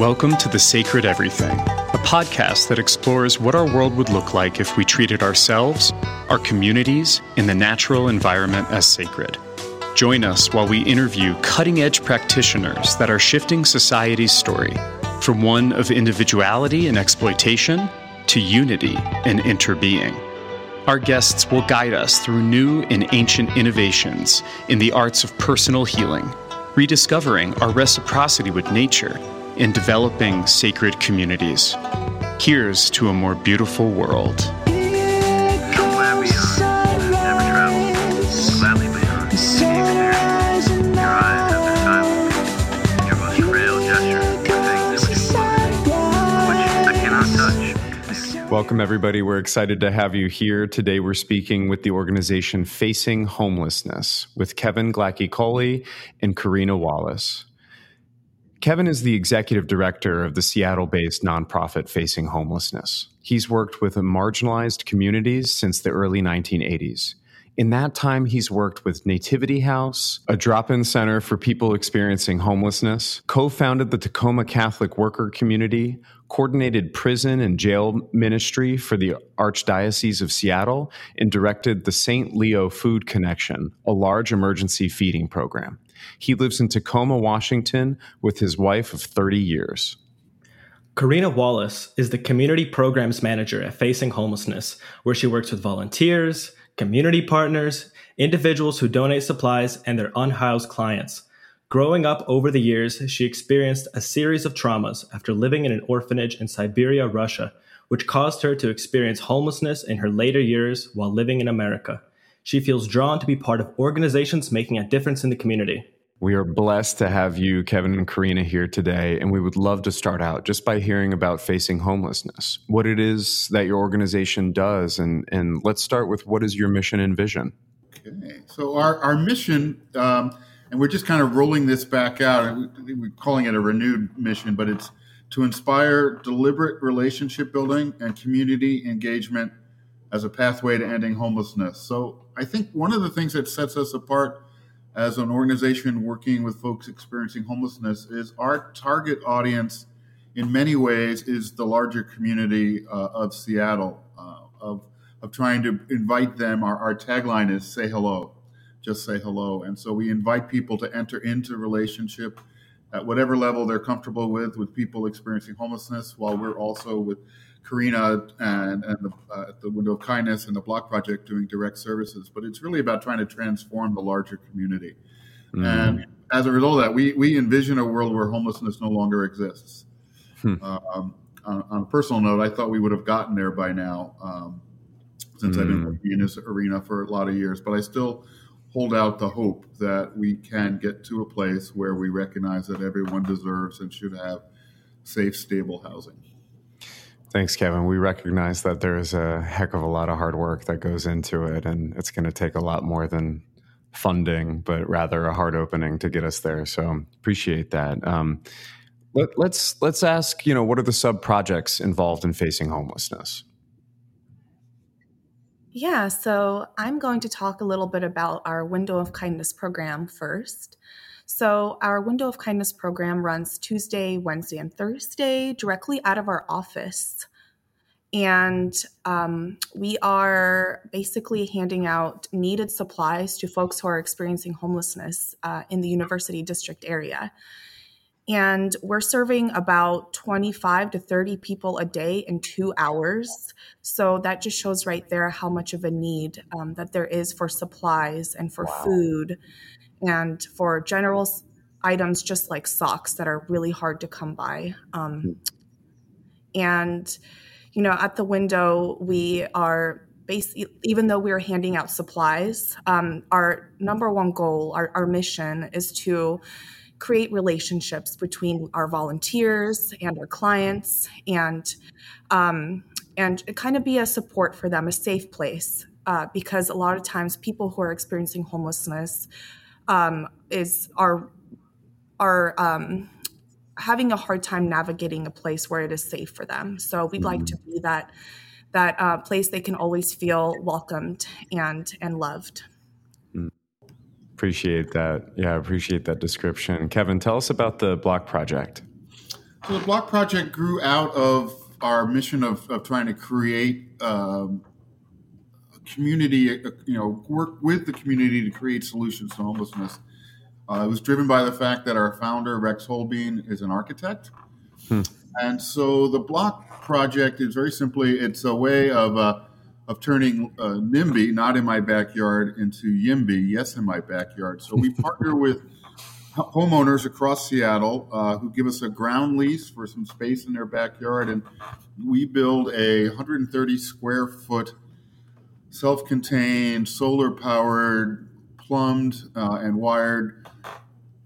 Welcome to The Sacred Everything, a podcast that explores what our world would look like if we treated ourselves, our communities, and the natural environment as sacred. Join us while we interview cutting edge practitioners that are shifting society's story from one of individuality and exploitation to unity and interbeing. Our guests will guide us through new and ancient innovations in the arts of personal healing, rediscovering our reciprocity with nature in developing sacred communities. Here's to a more beautiful world. Welcome, everybody. We're excited to have you here. Today, we're speaking with the organization Facing Homelessness with Kevin Glackin-Coley and Karina Wallace. Kevin is the executive director of the Seattle based nonprofit Facing Homelessness. He's worked with marginalized communities since the early 1980s. In that time, he's worked with Nativity House, a drop in center for people experiencing homelessness, co founded the Tacoma Catholic Worker Community, coordinated prison and jail ministry for the Archdiocese of Seattle, and directed the St. Leo Food Connection, a large emergency feeding program. He lives in Tacoma, Washington, with his wife of 30 years. Karina Wallace is the Community Programs Manager at Facing Homelessness, where she works with volunteers, community partners, individuals who donate supplies, and their unhoused clients. Growing up over the years, she experienced a series of traumas after living in an orphanage in Siberia, Russia, which caused her to experience homelessness in her later years while living in America. She feels drawn to be part of organizations making a difference in the community. We are blessed to have you, Kevin and Karina, here today. And we would love to start out just by hearing about facing homelessness, what it is that your organization does. And, and let's start with what is your mission and vision? Okay. So, our, our mission, um, and we're just kind of rolling this back out, we're calling it a renewed mission, but it's to inspire deliberate relationship building and community engagement as a pathway to ending homelessness. So, I think one of the things that sets us apart as an organization working with folks experiencing homelessness is our target audience in many ways is the larger community uh, of Seattle uh, of of trying to invite them. Our, our tagline is say hello just say hello. And so we invite people to enter into relationship at whatever level they're comfortable with with people experiencing homelessness while we're also with Karina and, and the, uh, the Window of Kindness and the Block Project doing direct services, but it's really about trying to transform the larger community. Mm. And as a result of that, we, we envision a world where homelessness no longer exists. Hmm. Um, on, on, a personal note, I thought we would have gotten there by now um, since mm. I've been hmm. working in this arena for a lot of years, but I still hold out the hope that we can get to a place where we recognize that everyone deserves and should have safe, stable housing. Thanks, Kevin. We recognize that there is a heck of a lot of hard work that goes into it, and it's going to take a lot more than funding, but rather a hard opening to get us there. So appreciate that. Um, let, let's, let's ask. You know, what are the sub projects involved in facing homelessness? Yeah, so I'm going to talk a little bit about our Window of Kindness program first. So, our Window of Kindness program runs Tuesday, Wednesday, and Thursday directly out of our office. And um, we are basically handing out needed supplies to folks who are experiencing homelessness uh, in the University District area. And we're serving about 25 to 30 people a day in two hours. So that just shows right there how much of a need um, that there is for supplies and for wow. food and for general items just like socks that are really hard to come by. Um, hmm. and, you know, at the window, we are basically, even though we're handing out supplies, um, our number one goal, our, our mission is to create relationships between our volunteers and our clients and um, and kind of be a support for them a safe place uh, because a lot of times people who are experiencing homelessness um, is are are um, having a hard time navigating a place where it is safe for them. So we'd mm-hmm. like to be that that uh, place they can always feel welcomed and and loved. Appreciate that. Yeah, I appreciate that description. Kevin, tell us about the Block Project. So the Block Project grew out of our mission of, of trying to create um, a community, uh, you know, work with the community to create solutions to homelessness. Uh, it was driven by the fact that our founder, Rex Hohlbein, is an architect. Hmm. And so the Block Project is very simply, it's a way of, uh, of turning uh, NIMBY, not in my backyard, into YIMBY, yes, in my backyard. So we partner with homeowners across Seattle uh, who give us a ground lease for some space in their backyard, and we build a 130 square foot, self contained, solar powered, plumbed, uh, and wired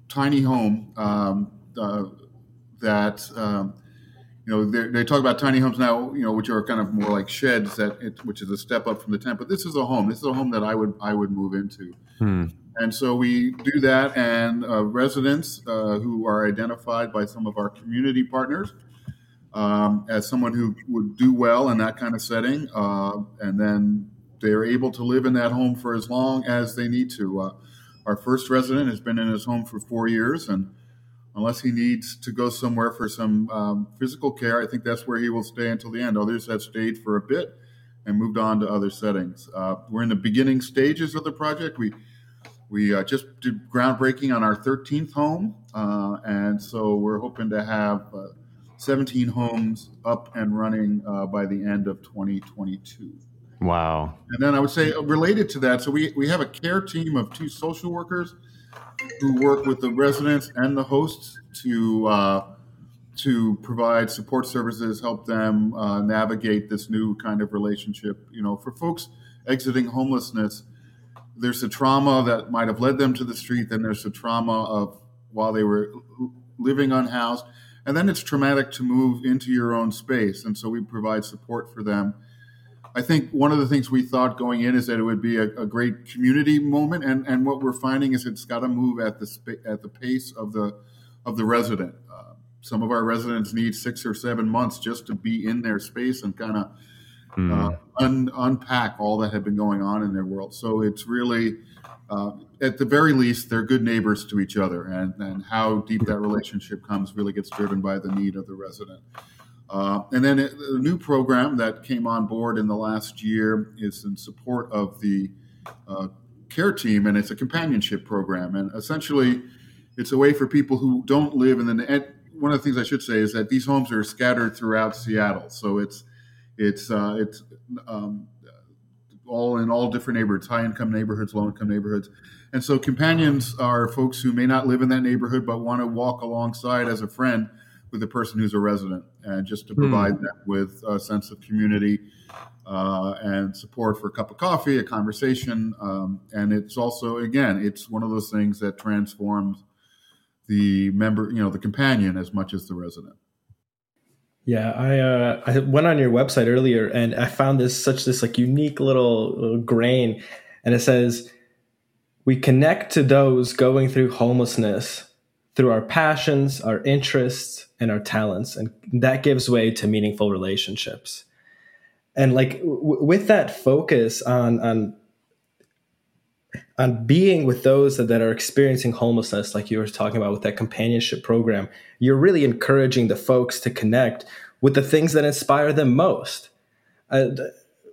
tiny home um, uh, that. Um, you know, they talk about tiny homes now, you know, which are kind of more like sheds that, it, which is a step up from the tent. But this is a home. This is a home that I would I would move into. Hmm. And so we do that, and uh, residents uh, who are identified by some of our community partners um, as someone who would do well in that kind of setting, uh, and then they're able to live in that home for as long as they need to. Uh, our first resident has been in his home for four years, and unless he needs to go somewhere for some um, physical care, I think that's where he will stay until the end. Others have stayed for a bit and moved on to other settings. Uh, we're in the beginning stages of the project. We we uh, just did groundbreaking on our 13th home, uh, and so we're hoping to have uh, 17 homes up and running uh, by the end of 2022. Wow. And then I would say, uh, related to that, so we, we have a care team of two social workers who work with the residents and the hosts to uh, to provide support services, help them navigate this new kind of relationship. You know, for folks exiting homelessness, there's the trauma that might have led them to the street. Then there's the trauma of while they were living unhoused. And then it's traumatic to move into your own space. And so we provide support for them. I think one of the things we thought going in is that it would be a, a great community moment. And, and what we're finding is it's got to move at the, sp- at the pace of the, of the resident. Uh, some of our residents need six or seven months just to be in their space and kind of mm. uh, un, unpack all that had been going on in their world. So it's really, uh, at the very least, they're good neighbors to each other, and, and how deep that relationship comes really gets driven by the need of the resident. Uh, and then a new program that came on board in the last year is in support of the uh, care team, and it's a companionship program. And essentially, it's a way for people who don't live in the. one of the things I should say is that these homes are scattered throughout Seattle, so it's it's uh, it's um, all in all different neighborhoods, high income neighborhoods, low income neighborhoods, and so companions are folks who may not live in that neighborhood but want to walk alongside as a friend with the person who's a resident, and just to provide mm. them with a sense of community uh, and support for a cup of coffee, a conversation, um, and it's also again, it's one of those things that transforms the member, you know, the companion as much as the resident. Yeah, I uh, I went on your website earlier and I found this such this like unique little grain, and it says, "We connect to those going through homelessness through our passions, our interests, and our talents, and that gives way to meaningful relationships." And like w- with that focus on on on being with those that, that are experiencing homelessness, like you were talking about with that companionship program, you're really encouraging the folks to connect with the things that inspire them most. Uh,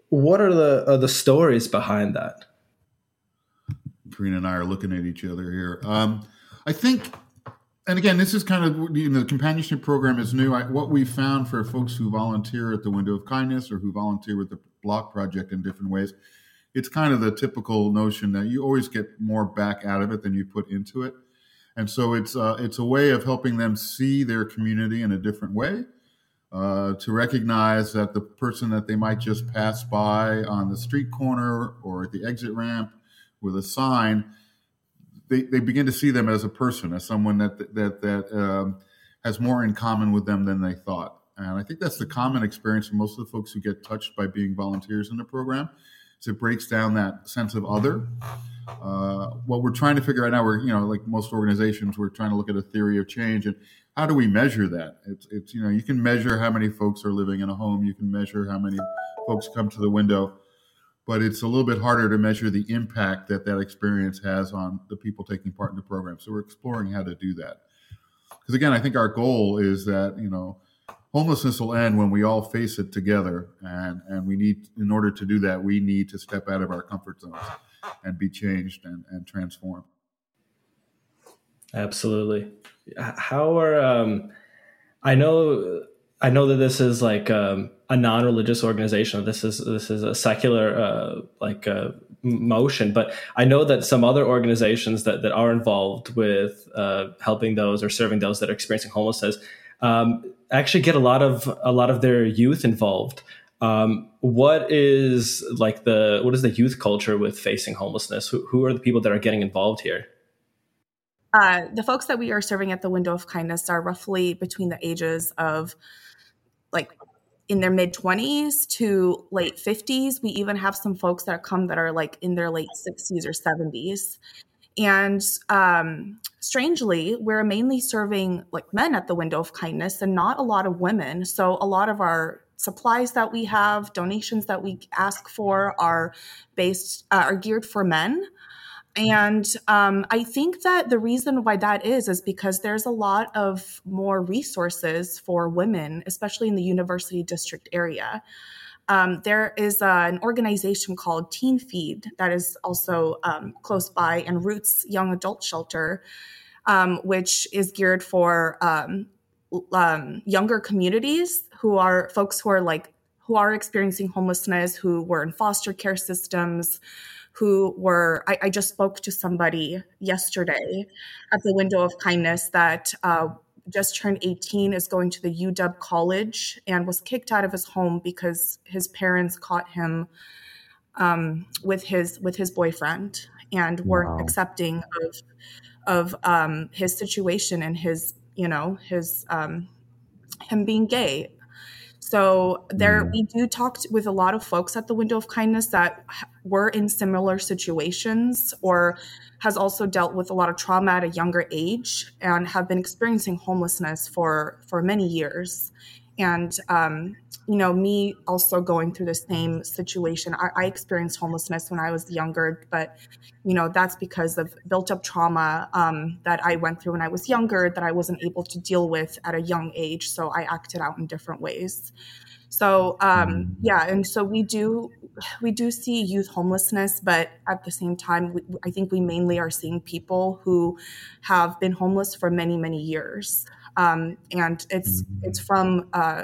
what are the are the stories behind that? Karina and I are looking at each other here. Um, I think, and again, this is kind of you know, the companionship program is new. I, what we found for folks who volunteer at the Window of Kindness or who volunteer with the Block Project in different ways it's kind of the typical notion that you always get more back out of it than you put into it. And so it's uh, it's a way of helping them see their community in a different way, uh, to recognize that the person that they might just pass by on the street corner or at the exit ramp with a sign, they, they begin to see them as a person, as someone that that that um, has more in common with them than they thought. And I think that's the common experience for most of the folks who get touched by being volunteers in the program So it breaks down that sense of other. Uh, what we're trying to figure out now, we're you know like most organizations, we're trying to look at a theory of change and how do we measure that? It's, it's you know you can measure how many folks are living in a home, you can measure how many folks come to the window, but it's a little bit harder to measure the impact that that experience has on the people taking part in the program. So we're exploring how to do that. because again, I think our goal is that you know homelessness will end when we all face it together, and and we need in order to do that, we need to step out of our comfort zones and be changed and, and transformed. Absolutely. How are um, I know I know that this is like um, a non-religious organization. This is this is a secular uh, like uh, motion, but I know that some other organizations that that are involved with uh, helping those or serving those that are experiencing homelessness um, actually get a lot of a lot of their youth involved. Um, what is like the what is the youth culture with facing homelessness? Who, who are the people that are getting involved here? Uh, the folks that we are serving at the Window of Kindness are roughly between the ages of in their mid 20s to late 50s. We even have some folks that come that are like in their late 60s or 70s. And um, strangely, we're mainly serving like men at the window of kindness and not a lot of women. So a lot of our supplies that we have, donations that we ask for are based uh, are geared for men. And um, I think that the reason why that is is because there's a lot of more resources for women, especially in the university district area. Um, there is uh, an organization called Teen Feed that is also um, close by, and Roots Young Adult Shelter, um, which is geared for um, um, younger communities who are folks who are like who are experiencing homelessness, who were in foster care systems, who were I, I, just spoke to somebody yesterday at the window of kindness that uh, just turned 18 is going to the uw college and was kicked out of his home because his parents caught him um, with his with his boyfriend and weren't wow. accepting of of um, his situation and his you know his um, him being gay so there, mm. we do talk with a lot of folks at the Window of Kindness that were in similar situations or has also dealt with a lot of trauma at a younger age and have been experiencing homelessness for for many years. And um, you know, me also going through the same situation. I, I, experienced homelessness when I was younger, but you know that's because of built up trauma um, that I went through when I was younger that I wasn't able to deal with at a young age. So I acted out in different ways. So um, mm. yeah, and so we do we do see youth homelessness, but at the same time, we, I think we mainly are seeing people who have been homeless for many many years, um, and it's mm-hmm. it's from uh,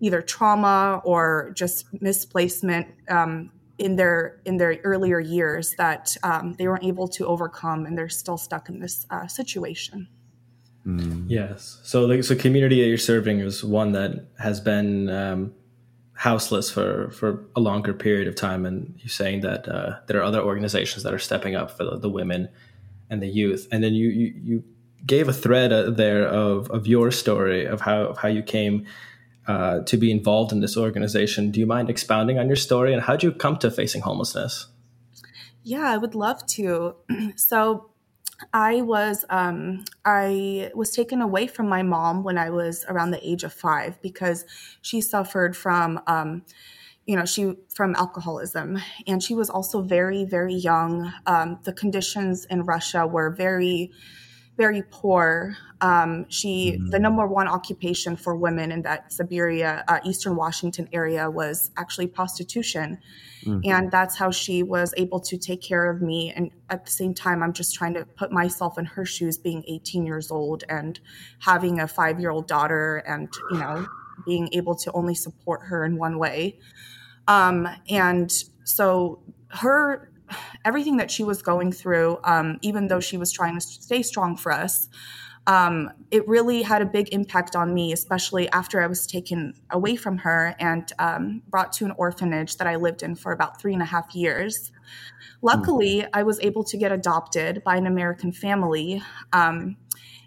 either trauma or just misplacement um, in their in their earlier years that um, they weren't able to overcome, and they're still stuck in this uh, situation. Mm. Yes. So the so community that you're serving is one that has been um, houseless for for a longer period of time, and you're saying that uh, there are other organizations that are stepping up for the, the women and the youth, and then you you, you gave a thread uh, there of of your story of how of how you came uh, to be involved in this organization. Do you mind expounding on your story and how did you come to facing homelessness? Yeah, I would love to. so, I was um, I was taken away from my mom when I was around the age of five because she suffered from um, you know she from alcoholism and she was also very very young. Um, the conditions in Russia were very very poor. Um, she, mm-hmm. the number one occupation for women in that Siberia, uh, Eastern Washington area was actually prostitution. Mm-hmm. And that's how she was able to take care of me. And at the same time, I'm just trying to put myself in her shoes being 18 years old and having a five year old daughter and, you know, being able to only support her in one way. Um, and so her everything that she was going through, um, even though she was trying to stay strong for us, um, it really had a big impact on me, especially after I was taken away from her and um, brought to an orphanage that I lived in for about three and a half years. Luckily, I was able to get adopted by an American family um,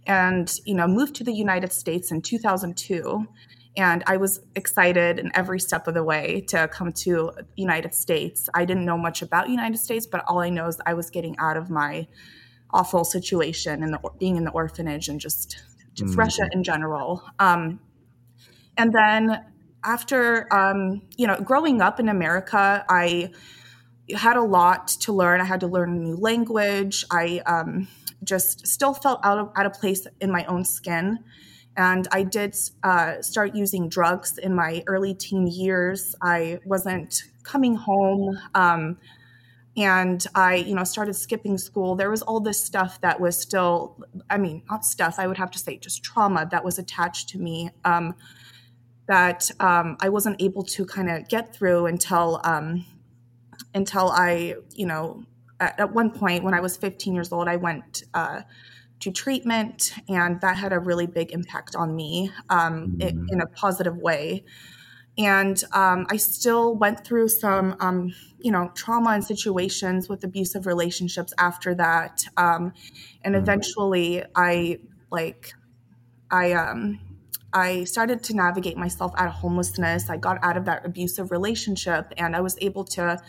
and, you know, moved to the United States in 2002 and I was excited in every step of the way to come to United States. I didn't know much about United States, but all I know is I was getting out of my awful situation and being in the orphanage and just just mm. Russia in general. Um, and then after um, you know growing up in America, I had a lot to learn. I had to learn a new language. I um, just still felt out of out of place in my own skin. And I did uh, start using drugs in my early teen years. I wasn't coming home. Um, and I, you know, started skipping school. There was all this stuff that was still, I mean, not stuff, I would have to say just trauma that was attached to me um, that um, I wasn't able to kind of get through until, um, until I, you know, at, at, one point when I was 15 years old, I went uh, to treatment, and that had a really big impact on me um, mm-hmm. in, in, a positive way. And um, I still went through some, um, you know, trauma and situations with abusive relationships after that. Um, and mm-hmm. eventually, I like, I um, I started to navigate myself out of homelessness. I got out of that abusive relationship, and I was able to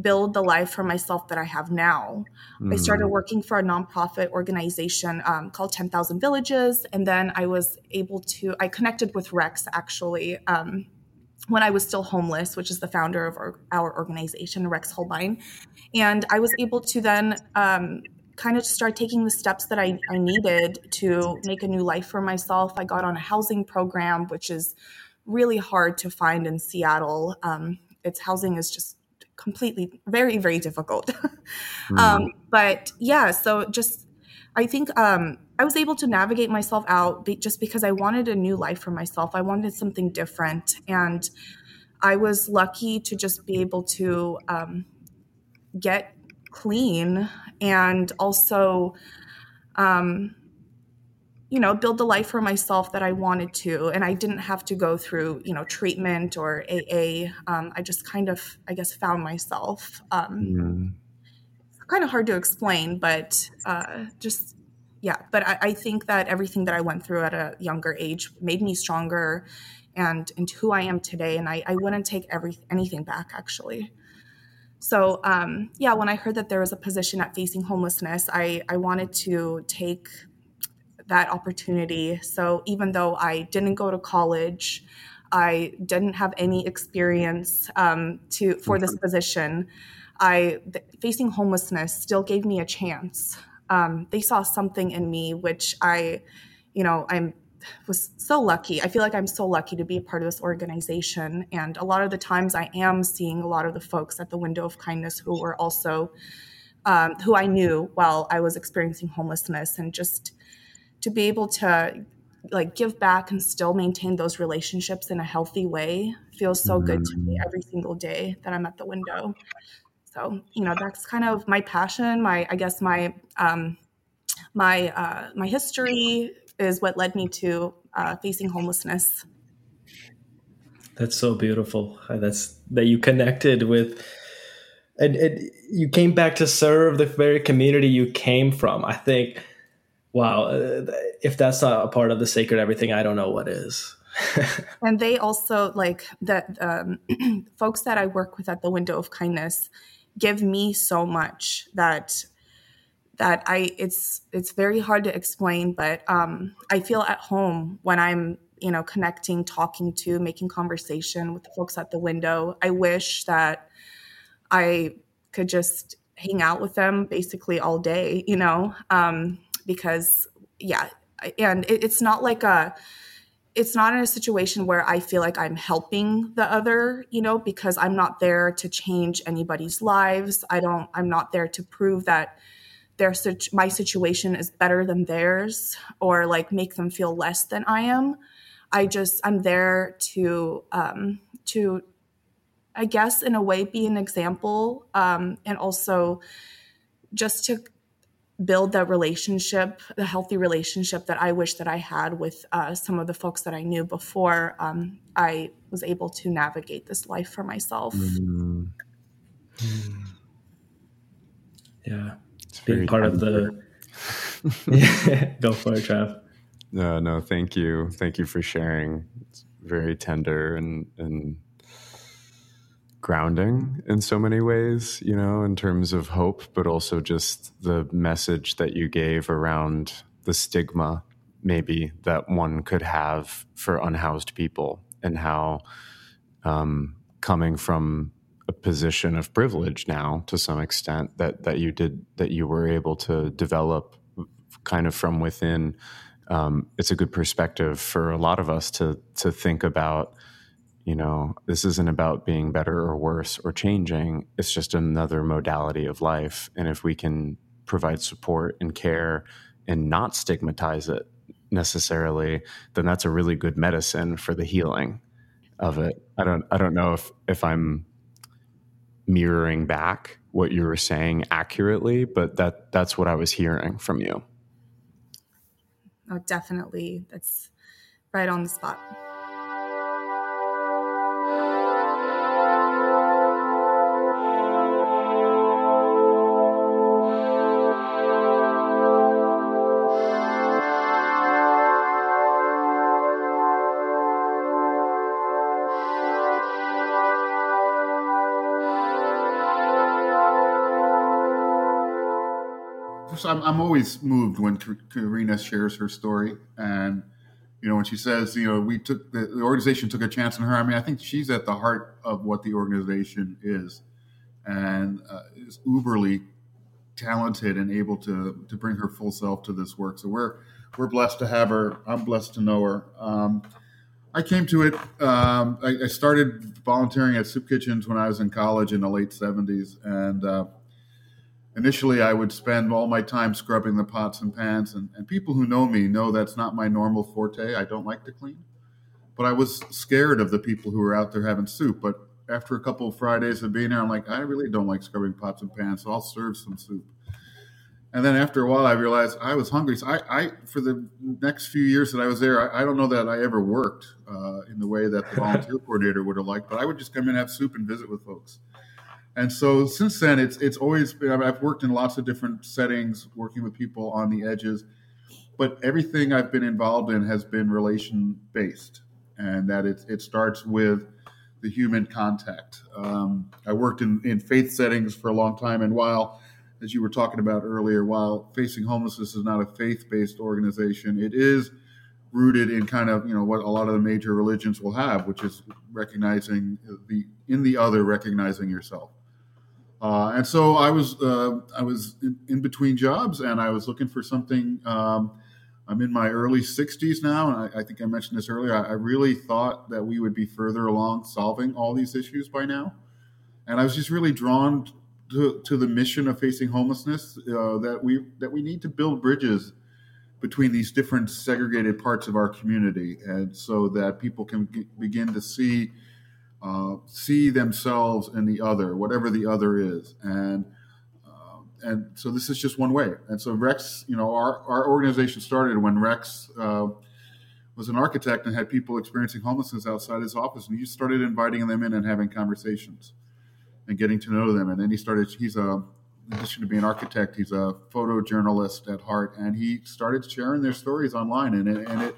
build the life for myself that I have now. Mm. I started mm. working for a nonprofit organization um, called 10,000 Villages. And then I was able to, I connected with Rex actually um, when I was still homeless, which is the founder of our, our organization, Rex Hohlbein. And I was able to then um, kind of start taking the steps that I, I needed to make a new life for myself. I got on a housing program, which is really hard to find in Seattle. Um, its housing is just completely very very difficult. Mm. um, but yeah so just i think um, i was able to navigate myself out be- just because i wanted a new life for myself. I wanted something different. And i was lucky to just be able to um, get clean and also um, you know build the life for myself that i wanted to and i didn't have to go through you know treatment or aa um, i just kind of i guess found myself. Um, mm. kind of hard to explain but uh, just yeah but I, I, think that everything that i went through at a younger age made me stronger and into who i am today and i, I wouldn't take every, anything back actually. So um, yeah when i heard that there was a position at facing homelessness i, I wanted to take that opportunity. So even though I didn't go to college, I didn't have any experience um, to for this position. I th- facing homelessness still gave me a chance. Um, they saw something in me, which I, you know, I'm was so lucky. I feel like I'm so lucky to be a part of this organization. And a lot of the times, I am seeing a lot of the folks at the Window of Kindness who were also um, who I knew while I was experiencing homelessness, and just to be able to like give back and still maintain those relationships in a healthy way feels so good to me mm-hmm. every single day that I'm at the window. So, you know, that's kind of my passion, my I guess my um my uh my history is what led me to uh, facing homelessness. That's so beautiful. That's that you connected with and, and you came back to serve the very community you came from. I think wow, uh, if that's not a part of the sacred everything, I don't know what is. and they also like that um, folks that I work with at the Window of Kindness give me so much that that I it's it's very hard to explain, but um, I feel at home when I'm you know connecting, talking to, making conversation with the folks at the window. I wish that I could just hang out with them basically all day, you know. Um, because yeah and it, it's not like a it's not in a situation where I feel like I'm helping the other, you know, because I'm not there to change anybody's lives. I don't, I'm not there to prove that their such my situation is better than theirs or like make them feel less than I am. I just, I'm there to, um, to, I guess, in a way, be an example um, and also just to build that relationship, the healthy relationship that I wish that I had with uh, some of the folks that I knew before um, I was able to navigate this life for myself. Mm-hmm. Yeah, it's being part of the. Go for it, Trav. No, no, thank you, thank you for sharing. It's very tender and and grounding in so many ways, you know, in terms of hope, but also just the message that you gave around the stigma, maybe that one could have for unhoused people and how um, coming from a position of privilege now to some extent that that you did that you were able to develop kind of from within. Um, it's a good perspective for a lot of us to to think about. You know, this isn't about being better or worse or changing. It's just another modality of life, and if we can provide support and care and not stigmatize it necessarily, then that's a really good medicine for the healing of it. I don't I don't know if if I'm mirroring back what you were saying accurately, but that that's what I was hearing from you. Oh, definitely. That's right on the spot. I'm, I'm always moved when Karina shares her story, and you know when she says, you know, we took the, the organization took a chance on her. I mean, I think she's at the heart of what the organization is, and uh, is uberly talented and able to to bring her full self to this work. So we're we're blessed to have her. I'm blessed to know her. Um, I came to it. Um, I, I, started volunteering at soup kitchens when I was in college in the late '70s, and uh, initially I would spend all my time scrubbing the pots and pans, and, and people who know me know that's not my normal forte. I don't like to clean, but I was scared of the people who were out there having soup. But after a couple of Fridays of being there, I'm like, I really don't like scrubbing pots and pans, so I'll serve some soup. And then after a while, I realized I was hungry. So I, I for the next few years that I was there, I, I don't know that I ever worked uh, in the way that the volunteer coordinator would have liked, but I would just come in and have soup and visit with folks. And so since then, it's it's always been. I've worked in lots of different settings, working with people on the edges, but everything I've been involved in has been relation based, and that it it starts with the human contact. Um, I worked in, in faith settings for a long time, and while as you were talking about earlier, while facing homelessness is not a faith based organization, it is rooted in kind of you know what a lot of the major religions will have, which is recognizing the in the other, recognizing yourself. Uh, and so I was uh, I was in, in, between jobs, and I was looking for something. Um, I'm in my early 60s now, and I, I think I mentioned this earlier. I, I, really thought that we would be further along solving all these issues by now, and I was just really drawn to, to the mission of facing homelessness. Uh, that we that we need to build bridges between these different segregated parts of our community, and so that people can g- begin to see uh, see themselves in the other, whatever the other is, and uh, and so this is just one way. And so Rex, you know, our our organization started when Rex uh, was an architect and had people experiencing homelessness outside his office, and he started inviting them in and having conversations and getting to know them. And then he started. He's a in addition to being an architect, he's a photojournalist at heart, and he started sharing their stories online, and it, and it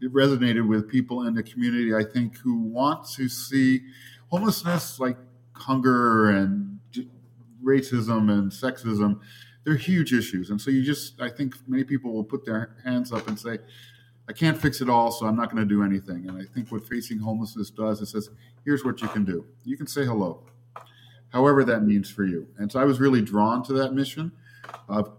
it resonated with people in the community, I think, who want to see homelessness like hunger and racism and sexism. They're huge issues. And so you just, I think many people will put their hands up and say, I can't fix it all, so I'm not going to do anything. And I think what facing homelessness does, it says, here's what you can do. You can say hello, however that means for you. And so I was really drawn to that mission of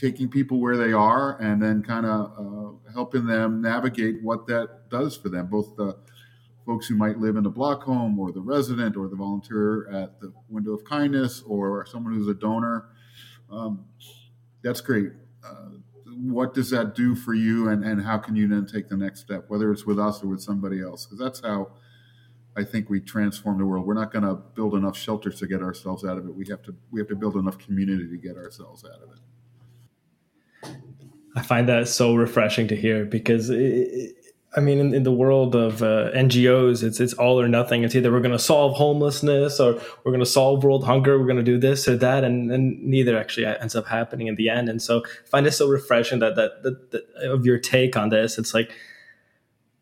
taking people where they are and then kind of uh, helping them navigate what that does for them, both the folks who might live in a block home or the resident or the volunteer at the window of kindness or someone who's a donor. Um, that's great. Uh, what does that do for you and, and how can you then take the next step, whether it's with us or with somebody else? Because that's how I think we transform the world. We're not going to build enough shelters to get ourselves out of it. We have to we have to build enough community to get ourselves out of it. I find that so refreshing to hear because it, I mean, in, in, the world of uh, NGOs, it's it's all or nothing. It's either we're going to solve homelessness or we're going to solve world hunger. We're going to do this or that, and, and neither actually ends up happening in the end. And so, I find it so refreshing that, that that, that of your take on this. It's like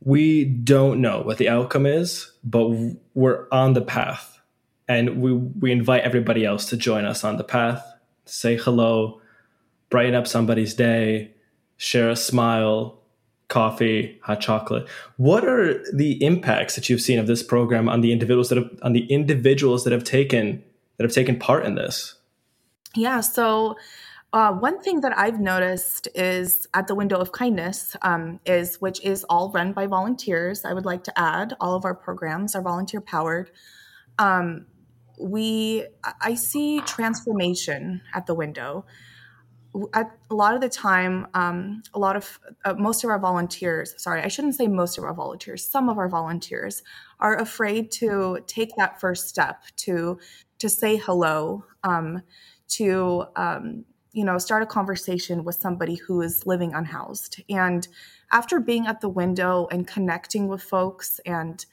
we don't know what the outcome is, but we're on the path, and we we invite everybody else to join us on the path. Say hello, brighten up somebody's day share a smile, coffee, hot chocolate. What are the impacts that you've seen of this program on the individuals that have on the individuals that have taken that have taken part in this? Yeah, so uh, one thing that I've noticed is at the Window of Kindness um, is which is all run by volunteers. I would like to add all of our programs are volunteer powered. Um, we I see transformation at the window at a lot of the time, um, a lot of uh, most of our volunteers, sorry, I shouldn't say most of our volunteers, some of our volunteers are afraid to take that first step to to say hello, um, to um, you know start a conversation with somebody who is living unhoused. And after being at the window and connecting with folks and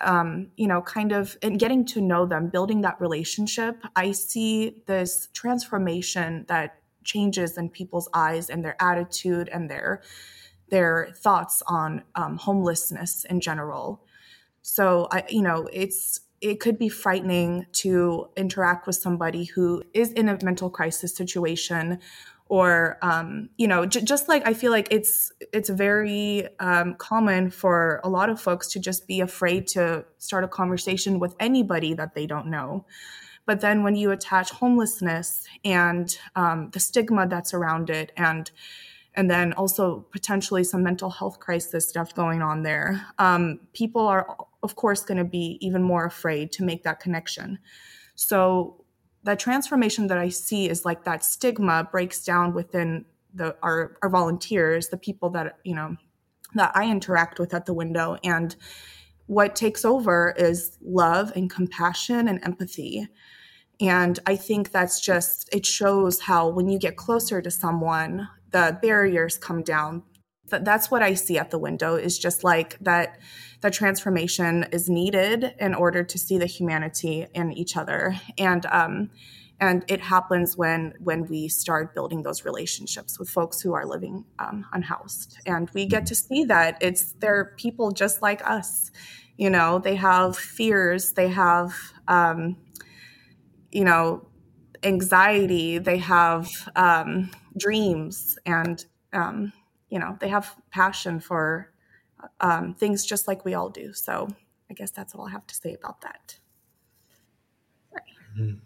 um, you know, kind of and getting to know them, building that relationship, I see this transformation that changes in people's eyes and their attitude and their their thoughts on um, homelessness in general. So I, you know, it's it could be frightening to interact with somebody who is in a mental crisis situation or um, you know j- just like i feel like it's it's very um, common for a lot of folks to just be afraid to start a conversation with anybody that they don't know but then when you attach homelessness and um, the stigma that's around it, and and then also potentially some mental health crisis stuff going on there, um, people are of course going to be even more afraid to make that connection. So that transformation that I see is like that stigma breaks down within the our, our volunteers, the people that you know that I interact with at the window, and what takes over is love and compassion and empathy. And I think that's just, it shows how when you get closer to someone, the barriers come down. That's what I see at the window is just like that, the transformation is needed in order to see the humanity in each other. And, um, and it happens when when we start building those relationships with folks who are living um, unhoused and we get to see that it's they're people just like us you know they have fears they have um, you know, anxiety, they have um, dreams, and, um, you know, they have passion for um, things just like we all do. So I guess that's all I have to say about that. Right. Mm-hmm.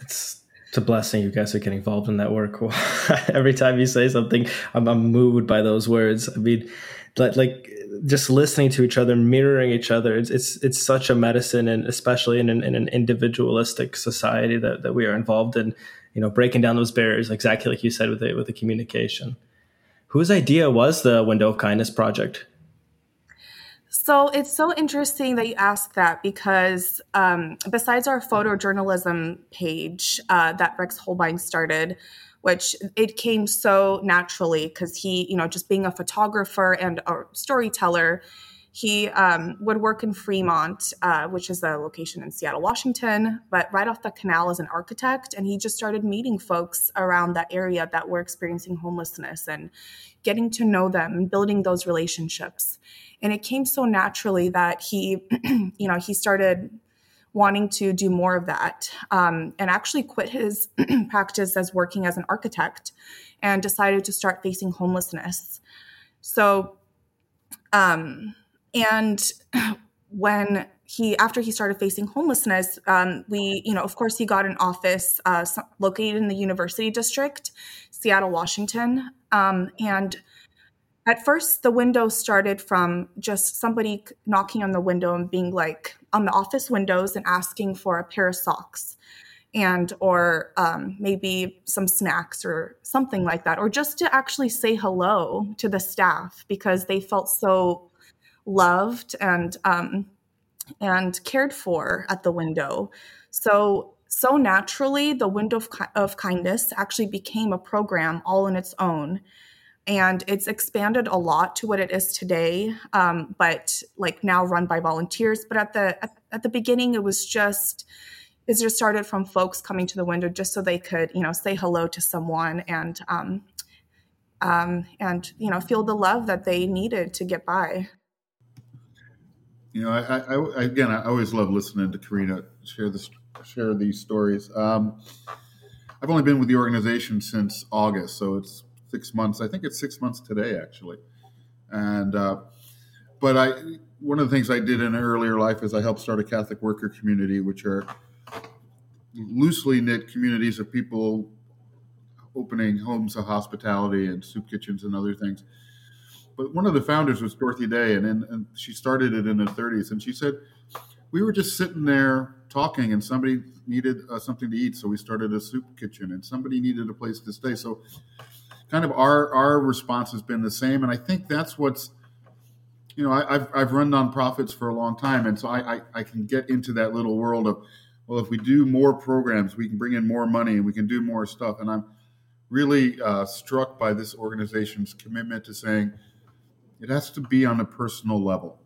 It's a blessing you guys are getting involved in that work. Every time you say something, I'm, I'm moved by those words. I mean, like just listening to each other, mirroring each other. It's it's, it's such a medicine, and especially in an, in an individualistic society that, that we are involved in. You know, breaking down those barriers, exactly like you said with the with the communication. Whose idea was the Window of Kindness project? So it's so interesting that you ask that because um, besides our photojournalism page uh, that Rex Hohlbein started, which it came so naturally because he, you know, just being a photographer and a storyteller, he um, would work in Fremont, uh, which is a location in Seattle, Washington, but right off the canal as an architect. And he just started meeting folks around that area that were experiencing homelessness and getting to know them and building those relationships. And it came so naturally that he, you know, he started wanting to do more of that um, and actually quit his practice as working as an architect and decided to start facing homelessness. So, um, and when he after he started facing homelessness um, we you know of course he got an office uh, located in the university district seattle washington um, and at first, the window started from just somebody knocking on the window and being like on the office windows and asking for a pair of socks and or um, maybe some snacks or something like that or just to actually say hello to the staff because they felt so loved and um, and cared for at the window. So so naturally the window of, of kindness actually became a program all in its own and it's expanded a lot to what it is today um, but like now run by volunteers. But at the at, at, the beginning it was just it just started from folks coming to the window just so they could you know say hello to someone and um, um, and you know feel the love that they needed to get by. You know i, I, I again i always love listening to karina share this share these stories. Um, i've only been with the organization since august so it's six months. I think it's six months today, actually. And uh, but I one of the things I did in earlier life is I helped start a Catholic worker community, which are loosely knit communities of people opening homes of hospitality and soup kitchens and other things. But one of the founders was Dorothy Day, and, in, and she started it in the 30s. And she said, We were just sitting there talking, and somebody needed uh, something to eat. So we started a soup kitchen, and somebody needed a place to stay. So, kind of our, our response has been the same. And I think that's what's you know, I, have I've run nonprofits for a long time, and so I, I, I can get into that little world of, well, if we do more programs, we can bring in more money and we can do more stuff. And I'm really uh, struck by this organization's commitment to saying it has to be on a personal level.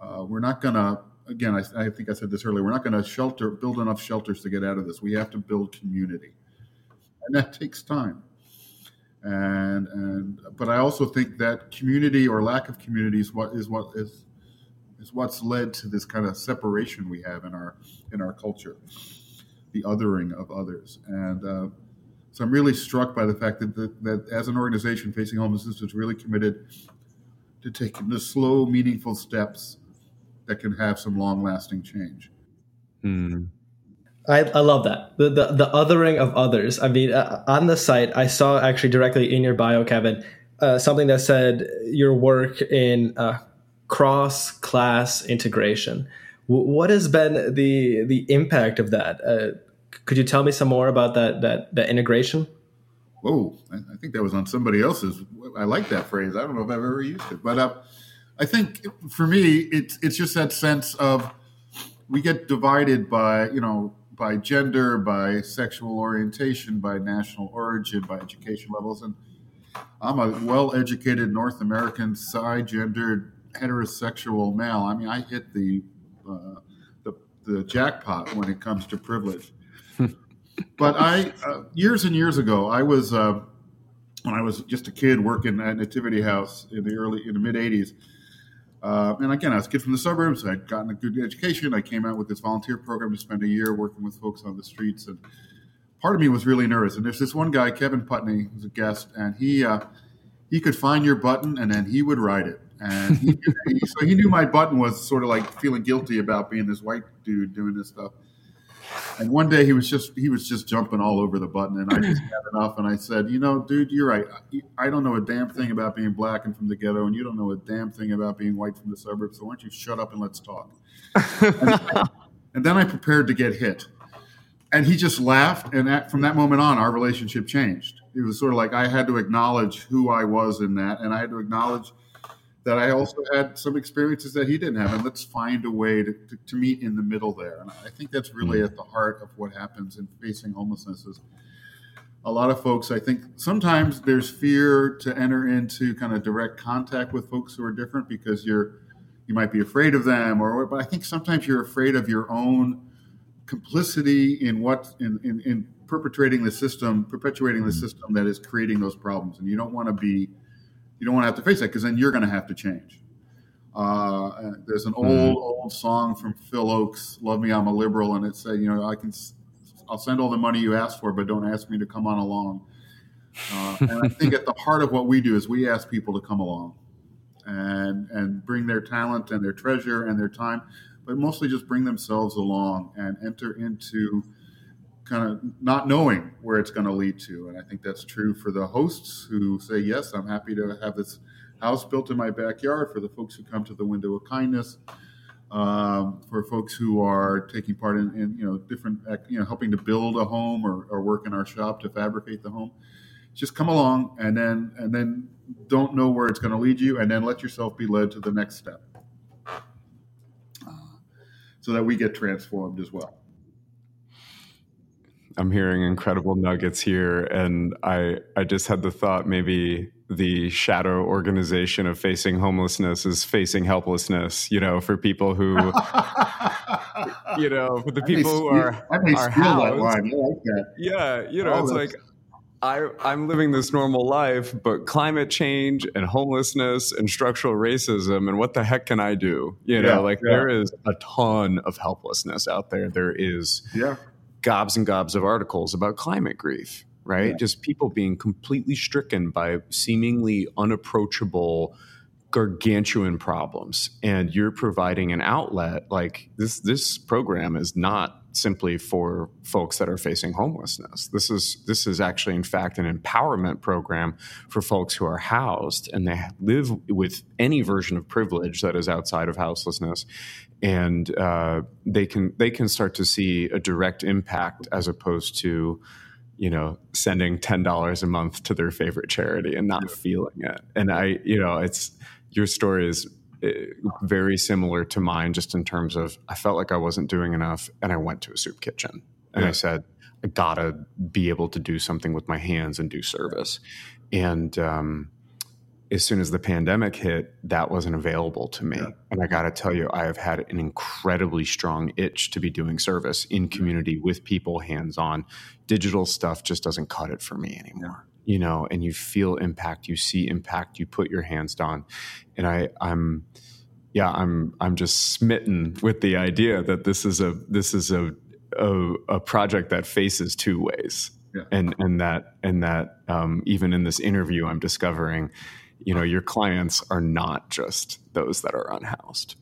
Uh, we're not going to, again, I, I, think I said this earlier, we're not going to shelter, build enough shelters to get out of this. We have to build community, and that takes time and and but I also think that community or lack of community is what is what is is what's led to this kind of separation we have in our in our culture, the othering of others, and uh, so I'm really struck by the fact that, that that as an organization facing homelessness is really committed to taking the slow, meaningful steps that can have some long lasting change. Mm. I, I love that the, the the othering of others. I mean, uh, on the site, I saw actually directly in your bio, Kevin, uh, something that said your work in uh, cross class integration. W- what has been the the impact of that? Uh, could you tell me some more about that that that integration? Whoa, I think that was on somebody else's. I like that phrase. I don't know if I've ever used it, but uh, I think for me, it's it's just that sense of we get divided by you know by gender, by sexual orientation, by national origin, by education levels. And I'm a well educated North American, cisgendered, heterosexual male. I mean, I hit the, uh, the, the jackpot when it comes to privilege. but I, uh, years and years ago, I was, uh, when I was just a kid working at Nativity House in the early, in the mid 80s, uh, and again, I was a kid from the suburbs. I'd gotten a good education. I came out with this volunteer program to spend a year working with folks on the streets. And part of me was really nervous. And there's this one guy, Kevin Putney, who's a guest, and he uh, he could find your button and then he would write it. And he, so he knew my button was sort of like feeling guilty about being this white dude doing this stuff. And one day he was just he was just jumping all over the button, and I just had enough. And I said, you know, dude, you're right. I don't know a damn thing about being black and from the ghetto, and you don't know a damn thing about being white from the suburbs. So why don't you shut up and let's talk? and, and then I prepared to get hit, and he just laughed. And that, from that moment on, our relationship changed. It was sort of like I had to acknowledge who I was in that, and I had to acknowledge that I also had some experiences that he didn't have, and let's find a way to, to, to meet in the middle there. And I think that's really mm-hmm. at the heart of what happens in facing homelessness. Is a lot of folks, I think, sometimes there's fear to enter into kind of direct contact with folks who are different because you're you might be afraid of them, or but I think sometimes you're afraid of your own complicity in what in, in, in perpetrating the system, perpetuating the mm-hmm. system that is creating those problems, and you don't want to be you don't want to have to face that because then you're going to have to change. Uh, there's an old mm-hmm. old song from Phil Ochs, "Love Me, I'm a Liberal," and it said, you know, I can, I'll send all the money you ask for, but don't ask me to come on along. Uh, and I think at the heart of what we do is we ask people to come along and and bring their talent and their treasure and their time, but mostly just bring themselves along and enter into kind of not knowing where it's going to lead to. And I think that's true for the hosts who say, yes, I'm happy to have this house built in my backyard, for the folks who come to the window of kindness, um, for folks who are taking part in, in, you know, different, you know, helping to build a home or, or work in our shop to fabricate the home. Just come along and then, and then don't know where it's going to lead you and then let yourself be led to the next step. Uh, so that we get transformed as well. I'm hearing incredible nuggets here, and I I just had the thought maybe the shadow organization of facing homelessness is facing helplessness. You know, for people who, you know, for the people who are are housed, like. Yeah, you know, it's like I, I'm living this normal life, but climate change and homelessness and structural racism and what the heck can I do? You know, yeah, like yeah. there is a ton of helplessness out there. There is yeah gobs and gobs of articles about climate grief. right? Yeah. Just people being completely stricken by seemingly unapproachable gargantuan problems and you're providing an outlet like this this program is not simply for folks that are facing homelessness. This is this is actually in fact an empowerment program for folks who are housed and they live with any version of privilege that is outside of houselessness and uh, they can they can start to see a direct impact as opposed to you know sending $10 a month to their favorite charity and not feeling it. And i you know it's your story is eh, very similar to mine, just in terms of I felt like I wasn't doing enough, and I went to a soup kitchen, and yeah. I said, I gotta be able to do something with my hands and do service, and um, as soon as the pandemic hit, that wasn't available to me. Yeah. And I got to tell you, I have had an incredibly strong itch to be doing service in community with people hands on. Digital stuff just doesn't cut it for me anymore you know, and you feel impact, you see impact, you put your hands down. And I, I'm, yeah, I'm, I'm just smitten with the idea that this is a, this is a, a, a project that faces two ways. Yeah. And, and that, and that, um, even in this interview, I'm discovering, you know, your clients are not just those that are unhoused.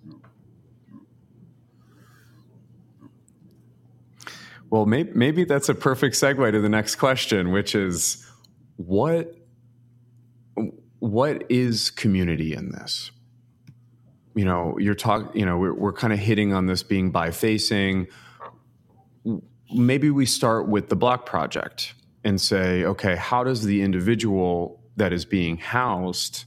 Well, maybe, maybe that's a perfect segue to the next question, which is what what is community in this? You know, you're talking. You know, we're we're kind of hitting on this being bi-facing. Maybe we start with the block project and say, okay, how does the individual that is being housed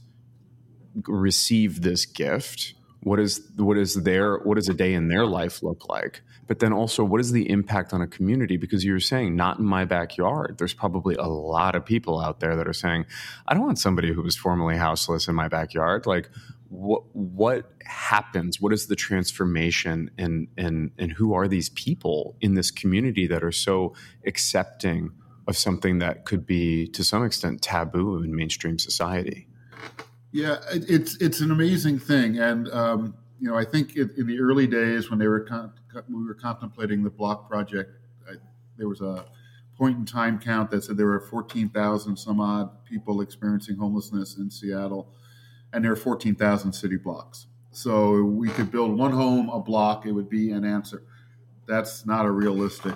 receive this gift? What is what is their what does a day in their life look like? But then also what is the impact on a community? Because you're saying not in my backyard. There's probably a lot of people out there that are saying i don't want somebody who was formerly houseless in my backyard. Like what what happens? What is the transformation and and and who are these people in this community that are so accepting of something that could be to some extent taboo in mainstream society? Yeah it's it's an amazing thing. And um, you know i think in, in the early days when they were con- we were contemplating the block project, I, there was a point in time count that said there were 14,000 some odd people experiencing homelessness in Seattle, and there are 14,000 city blocks. So we could build one home a block, it would be an answer. That's not a realistic.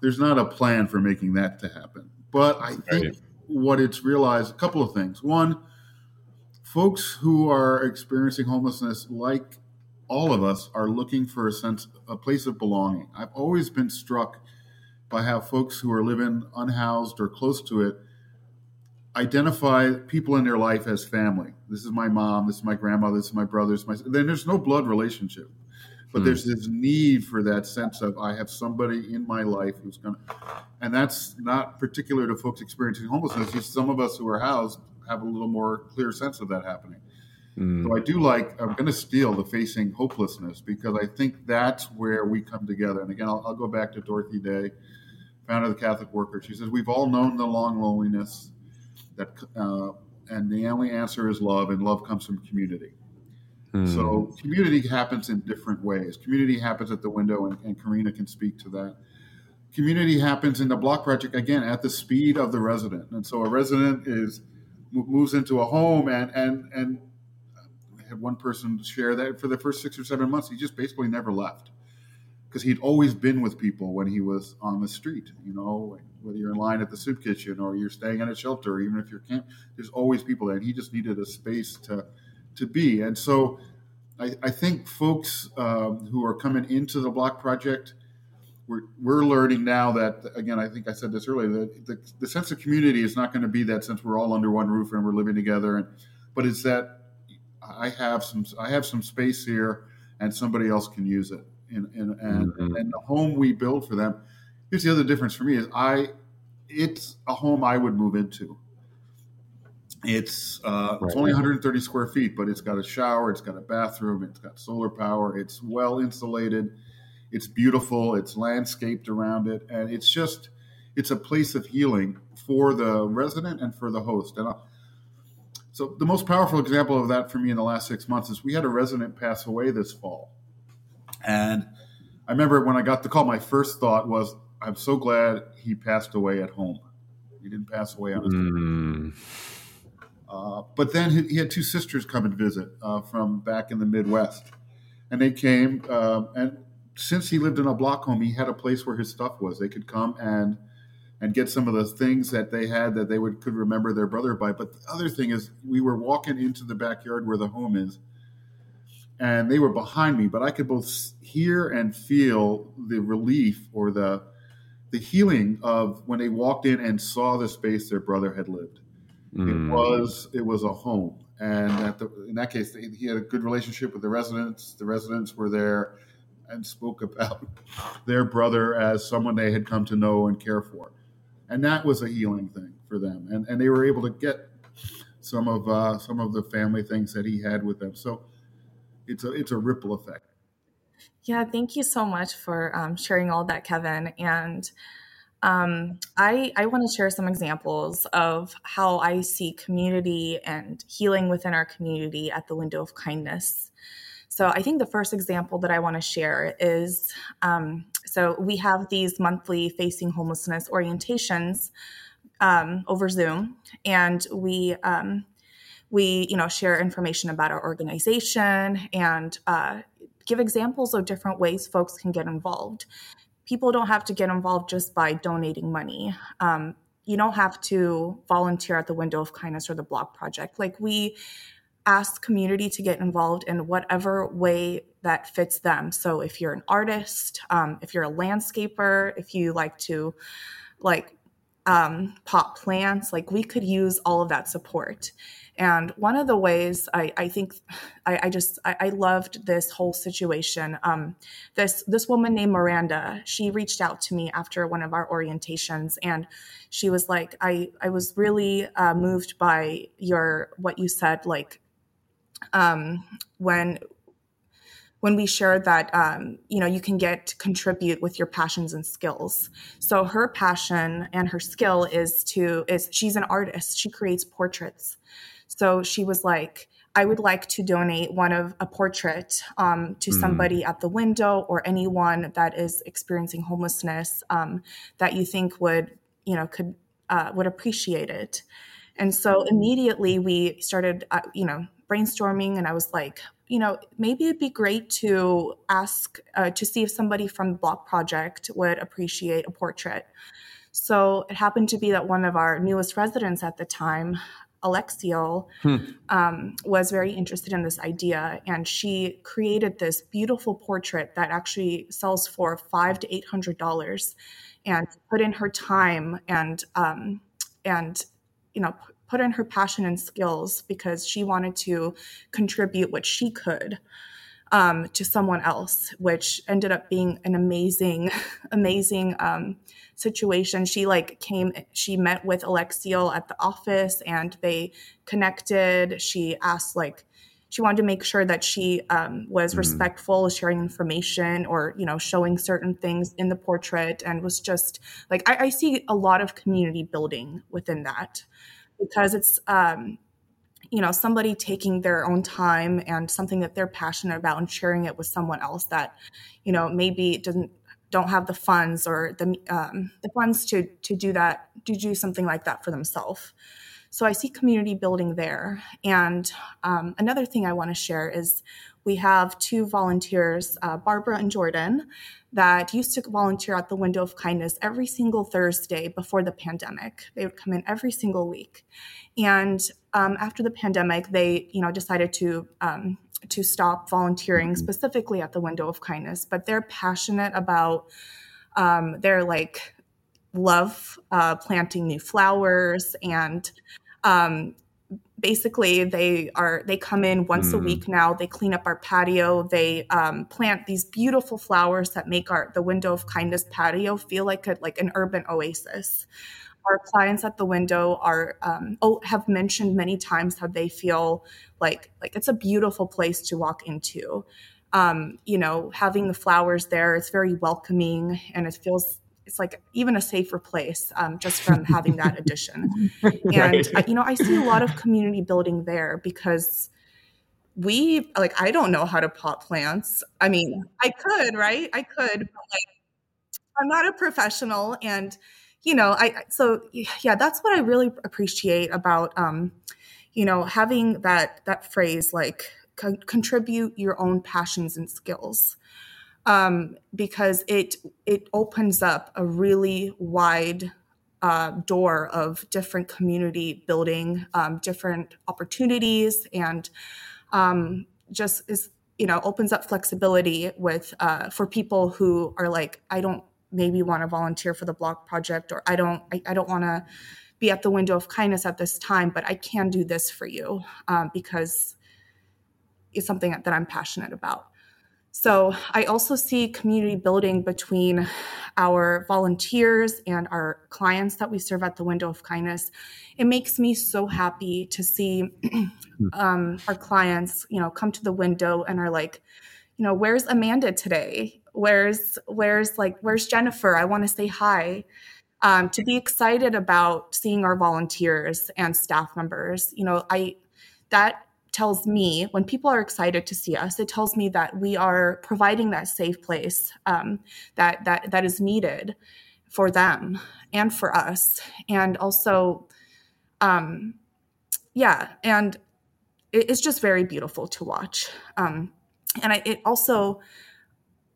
There's not a plan for making that to happen. But I think what it's realized a couple of things. One, folks who are experiencing homelessness, like all of us are looking for a sense, a place of belonging. I've always been struck by how folks who are living unhoused or close to it identify people in their life as family. This is my mom, this is my grandmother. this is my brother, this is my. Then there's no blood relationship, but mm. there's this need for that sense of I have somebody in my life who's going to, and that's not particular to folks experiencing homelessness. Just some of us who are housed have a little more clear sense of that happening. Mm. So I do like, I'm going to steal the facing hopelessness because I think that's where we come together. And again, I'll, I'll go back to Dorothy Day, founder of the Catholic Worker. She says, We've all known the long loneliness, that, uh, and the only answer is love, and love comes from community. Mm. So community happens in different ways. Community happens at the window, and, and Karina can speak to that community happens in the block project again at the speed of the resident and so a resident is moves into a home and and and had one person share that for the first six or seven months, he just basically never left because he'd always been with people when he was on the street. You know, whether you're in line at the soup kitchen or you're staying in a shelter, even if you're camp, there's always people there. And he just needed a space to to be. And so, I, I think folks um, who are coming into the Block Project. We're, we're learning now that again i think i said this earlier that the, the sense of community is not going to be that since we're all under one roof and we're living together and but it's that I have some I have some space here, and somebody else can use it. And and and, mm-hmm. and the home we build for them. Here's the other difference for me is I, it's a home I would move into. It's uh, right. it's only 130 square feet, but it's got a shower, it's got a bathroom, it's got solar power, it's well insulated, it's beautiful, it's landscaped around it, and it's just it's a place of healing for the resident and for the host. And I'll, so the most powerful example of that for me in the last six months is we had a resident pass away this fall, and I remember when I got the call, my first thought was I'm so glad he passed away at home. He didn't pass away on his mm. uh, but then he, he, had two sisters come and visit uh, from back in the Midwest, and they came. Uh, and since he lived in a block home, he had a place where his stuff was. They could come and and get some of the things that they had that they would could remember their brother by. But the other thing is, we were walking into the backyard where the home is, and they were behind me, but I could both hear and feel the relief or the the healing of when they walked in and saw the space their brother had lived. Mm. It was it was a home, and the, in that case, he had a good relationship with the residents. The residents were there and spoke about their brother as someone they had come to know and care for, and that was a healing thing for them. And and they were able to get some of uh, some of the family things that he had with them. So it's a it's a ripple effect. Yeah, thank you so much for um, sharing all that, Kevin. And um, I I want to share some examples of how I see community and healing within our community at the window of kindness. So I think the first example that I want to share is um, so we have these monthly facing homelessness orientations um, over Zoom, and we um, we you know share information about our organization and uh, give examples of different ways folks can get involved. People don't have to get involved just by donating money. Um, you don't have to volunteer at the window of kindness or the block project. Like we ask community to get involved in whatever way that fits them so if you're an artist um, if you're a landscaper if you like to like um, plants like we could use all of that support and one of the ways I, I think I, I just I, I, loved this whole situation. Um, this this woman named Miranda, she reached out to me after one of our orientations, and she was like, I I was really uh, moved by your what you said, like um, when when we shared that um, you know you can get to contribute with your passions and skills so her passion and her skill is to is she's an artist she creates portraits so she was like, I would like to donate one of a portrait um, to mm. somebody at the window or anyone that is experiencing homelessness um, that you think would, you know, could uh, would appreciate it. And so immediately we started, uh, you know, brainstorming, and I was like, you know, maybe it'd be great to ask uh, to see if somebody from the Block Project would appreciate a portrait. So it happened to be that one of our newest residents at the time Alexiel hmm. um, was very interested in this idea, and she created this beautiful portrait that actually sells for five to eight hundred dollars, and put in her time and um, and you know put in her passion and skills because she wanted to contribute what she could um, to someone else, which ended up being an amazing, amazing um, situation. She like came, she met with Alexiel at the office and they connected. She asked like, she wanted to make sure that she um, was mm-hmm. respectful, sharing information or you know showing certain things in the portrait, and was just like I, I see a lot of community building within that because it's um, you know somebody taking their own time and something that they're passionate about and sharing it with someone else that you know maybe doesn't don't have the funds or the um, the funds to to do that to do something like that for themselves. So i see community building there. And um, another thing i want to share is we have two volunteers uh, barbara and jordan that used to volunteer at the window of kindness every single thursday before the pandemic they would come in every single week and um, after the pandemic, they you know decided to um, to stop volunteering mm-hmm. specifically at the window of kindness. But they're passionate about um, their like love uh, planting new flowers and um, basically they are they come in once mm. a week now. They clean up our patio. They um, plant these beautiful flowers that make our the window of kindness patio feel like a, like an urban oasis. Our clients at the window are um, oh have mentioned many times how they feel like like it's a beautiful place to walk into. Um, you know having the flowers there it's very welcoming and it feels it's like even a safer place um, just from having that addition. And right. you know i see a lot of community building there because we like i don't know how to pot plants. I mean i could right? I could but like I'm not a professional, and you know, I so yeah, that's what I really appreciate about um, you know having that that phrase like co- contribute your own passions and skills um, because it it opens up a really wide uh, door of different community building, um, different opportunities, and um, just is you know opens up flexibility with uh, for people who are like I don't maybe want to volunteer for the block project or I don't I, I don't want to be at the window of kindness at this time, but I can do this for you um, because it's something that I'm passionate about. So I also see community building between our volunteers and our clients that we serve at the Window of Kindness. It makes me so happy to see um, our clients, you know, come to the window and are like, you know, where's Amanda today? Where's where's like where's Jennifer? I want to say hi. Um, to be excited about seeing our volunteers and staff members, you know, I that tells me when people are excited to see us it tells me that we are providing that safe place um, that that that is needed for them and for us. And also um, yeah and it, it's just very beautiful to watch. Um, and I, it also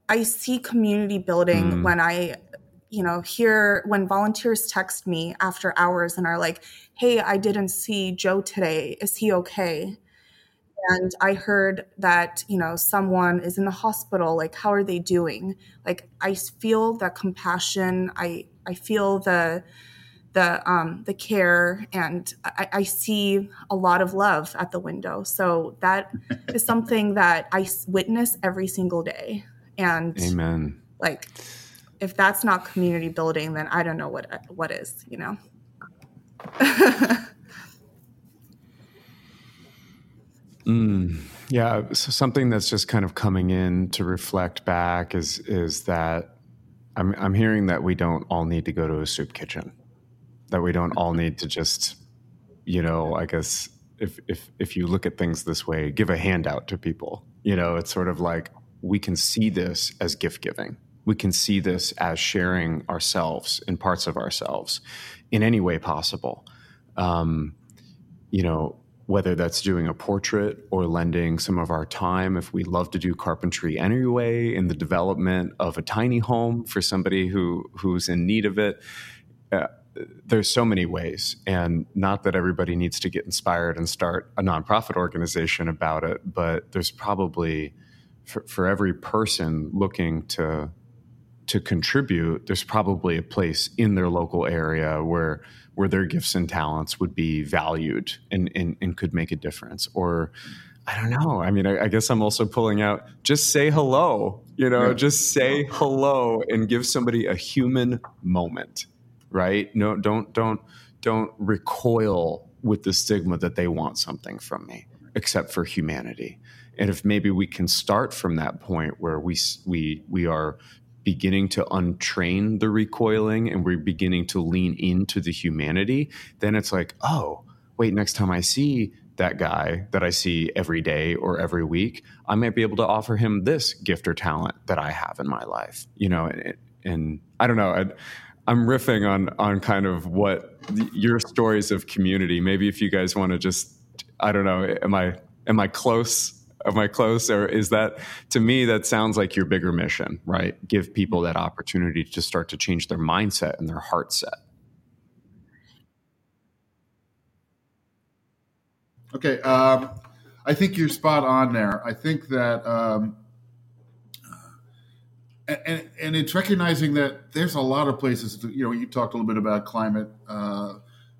i see community building mm. when i you know hear when volunteers text me after hours and are like hey i didn't see joe today. Is he okay and I heard that, you know, someone is in the hospital, like how are they doing? Like I feel that compassion, I I feel the the um the care and I, I see a lot of love at the window. So that is something that I witness every single day. And Amen. Like if that's not community building, then I don't know what what is, you know. Mm, yeah, so something that's just kind of coming in to reflect back is is that I'm I'm hearing that we don't all need to go to a soup kitchen, that we don't all need to just, you know, I guess if if if you look at things this way, give a handout to people. You know, it's sort of like we can see this as gift giving. We can see this as sharing ourselves and parts of ourselves in any way possible. Um, you know, whether that's doing a portrait or lending some of our time. If we love to do carpentry anyway in the development of a tiny home for somebody who who's in need of it uh, there's so many ways. And not that everybody needs to get inspired and start a nonprofit organization about it but there's probably for, for every person looking to to contribute there's probably a place in their local area where where their gifts and talents would be valued and, and, and could make a difference. Or i don't know. I mean I, I, guess i'm also pulling out just say hello you know yeah. just say hello and give somebody a human moment right? No don't don't don't recoil with the stigma that they want something from me except for humanity. And if maybe we can start from that point where we we we are beginning to untrain the recoiling and we're beginning to lean into the humanity, then it's like, oh, wait, next time I see that guy that I see every day or every week, I might be able to offer him this gift or talent that I have in my life. You know, and, and I don't know. I, I'm riffing on on kind of what your stories of community. Maybe if you guys want to just, I don't know, am I am I close am my close? Or is that to me that sounds like your bigger mission, right? Give people that opportunity to start to change their mindset and their heart set. Okay, um, I think you're spot on there. I think that, um, and, and it's recognizing that there's a lot of places. To, you know, you talked a little bit about climate uh,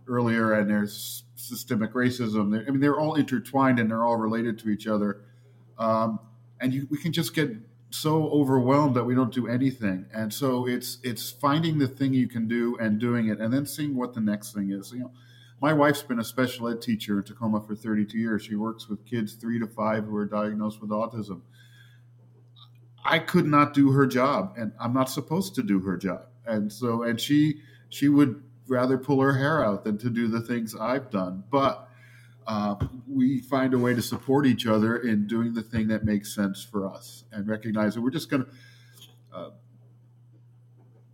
earlier, and there's systemic racism. I mean, they're all intertwined and they're all related to each other. Um, and you, we can just get so overwhelmed that we don't do anything. And so it's it's finding the thing you can do and doing it, and then seeing what the next thing is. You know, my wife's been a special ed teacher in Tacoma for 32 years. She works with kids three to five who are diagnosed with autism. I could not do her job, and I'm not supposed to do her job. And so, and she she would rather pull her hair out than to do the things I've done. But uh, we find a way to support each other in doing the thing that makes sense for us and recognize that we're just going to uh,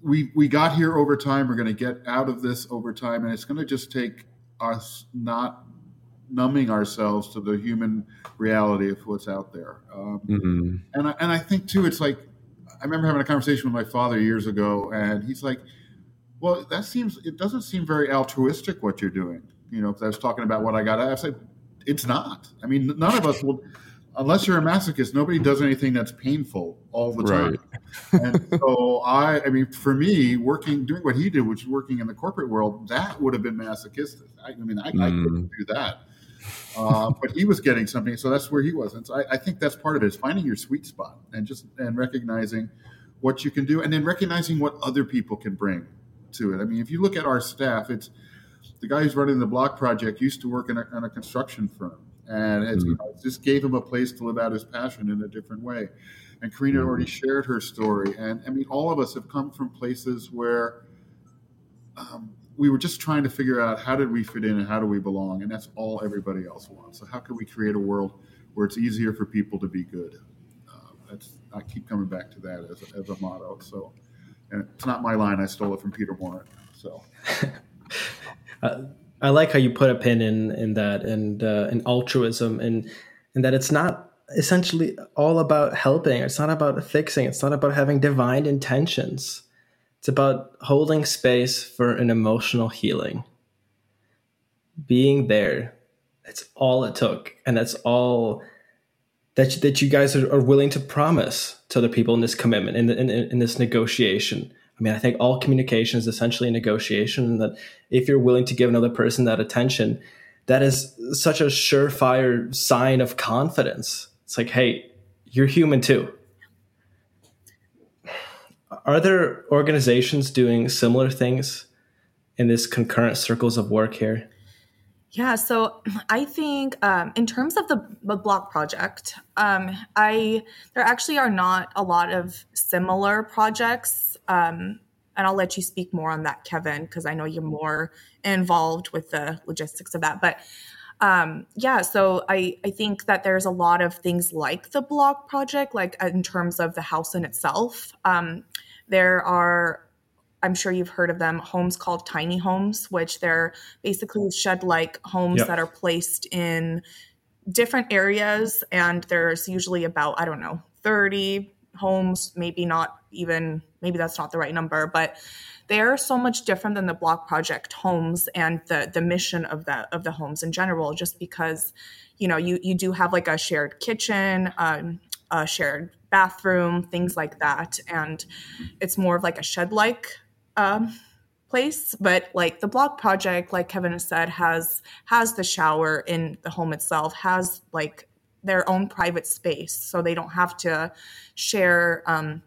we we got here over time. We're going to get out of this over time, and it's going to just take us not numbing ourselves to the human reality of what's out there. Um, mm-hmm. And I, and I think too, it's like I remember having a conversation with my father years ago, and he's like, "Well, that seems it doesn't seem very altruistic what you're doing." You know, because I was talking about what I got. I said, "It's not. I mean, none of us will." Unless you're a masochist, nobody does anything that's painful all the time. Right. and so I, I mean, for me, working, doing what he did, which is working in the corporate world, that would have been masochistic. I, I mean, I, mm. I couldn't do that. Uh, but he was getting something, so that's where he was. And so I, I, think that's part of it is finding your sweet spot and just and recognizing what you can do, and then recognizing what other people can bring to it. I mean, if you look at our staff, it's the guy who's running the block project used to work in a, in a construction firm, and mm-hmm. you know, just gave him a place to live out his passion in a different way. And Karina mm-hmm. already shared her story, and I mean, all of us have come from places where. Um, we were just trying to figure out how did we fit in and how do we belong, and that's all everybody else wants. So how can we create a world where it's easier for people to be good? Uh, that's I keep coming back to that as a, as a motto. So, and it's not my line; I stole it from Peter Maurin. So. uh, I like how you put a pin in in that and uh, in altruism and and that it's not essentially all about helping. It's not about fixing. It's not about having divine intentions. It's about holding space for an emotional healing. Being there. That's all it took. And that's all that, that you guys are, are willing to promise to other people in this commitment, in, the, in, in this negotiation. I mean, I think all communication is essentially a negotiation, and that if you're willing to give another person that attention, that is such a surefire sign of confidence. It's like, hey, you're human too are there organizations doing similar things in this concurrent circles of work here? Yeah, so I think um, in terms of the, the block project, um, I there actually are not a lot of similar projects, um, and I'll let you speak more on that, Kevin, because I know you're more involved with the logistics of that. But um, yeah, so I I think that there's a lot of things like the block project, like in terms of the house in itself. Um, there are I'm sure you've heard of them, homes called tiny homes, which they're basically shed like homes yep. that are placed in different areas. And there's usually about, I don't know, 30 homes, maybe not even, maybe that's not the right number, but they are so much different than the block project homes and the the mission of the of the homes in general just because you know you you do have like a shared kitchen um, a shared bathroom, things like that. And it's more of like a shed like um, place. But like the block project, like Kevin has said, has has the shower in the home itself, has like their own private space, so they don't have to share um,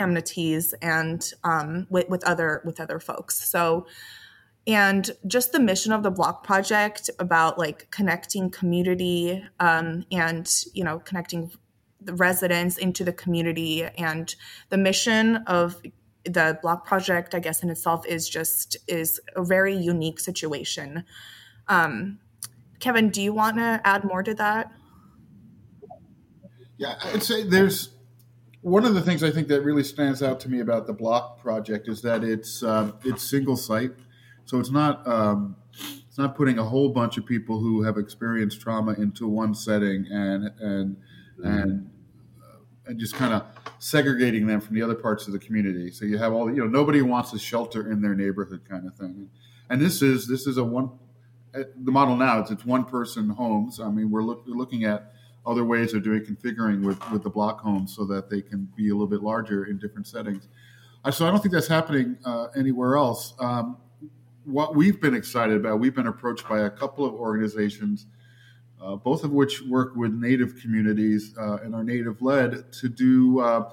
amenities and um, with, with other with other folks. So and just the mission of the block project about like connecting community um, and you know connecting the residents into the community and the mission of the block project i guess in itself is just is a very unique situation um, kevin do you want to add more to that yeah i'd say there's one of the things i think that really stands out to me about the block project is that it's um, it's single site so it's not um, it's not putting a whole bunch of people who have experienced trauma into one setting and and and uh, and just kind of segregating them from the other parts of the community. So you have all the, you know nobody wants a shelter in their neighborhood kind of thing. And this is this is a one uh, the model now. It's it's one person homes. I mean we're, look, we're looking at other ways of doing configuring with with the block homes so that they can be a little bit larger in different settings. So I don't think that's happening uh, anywhere else. Um, what we've been excited about, we've been approached by a couple of organizations uh, both of which work with Native communities uh, and are Native led to do. Uh,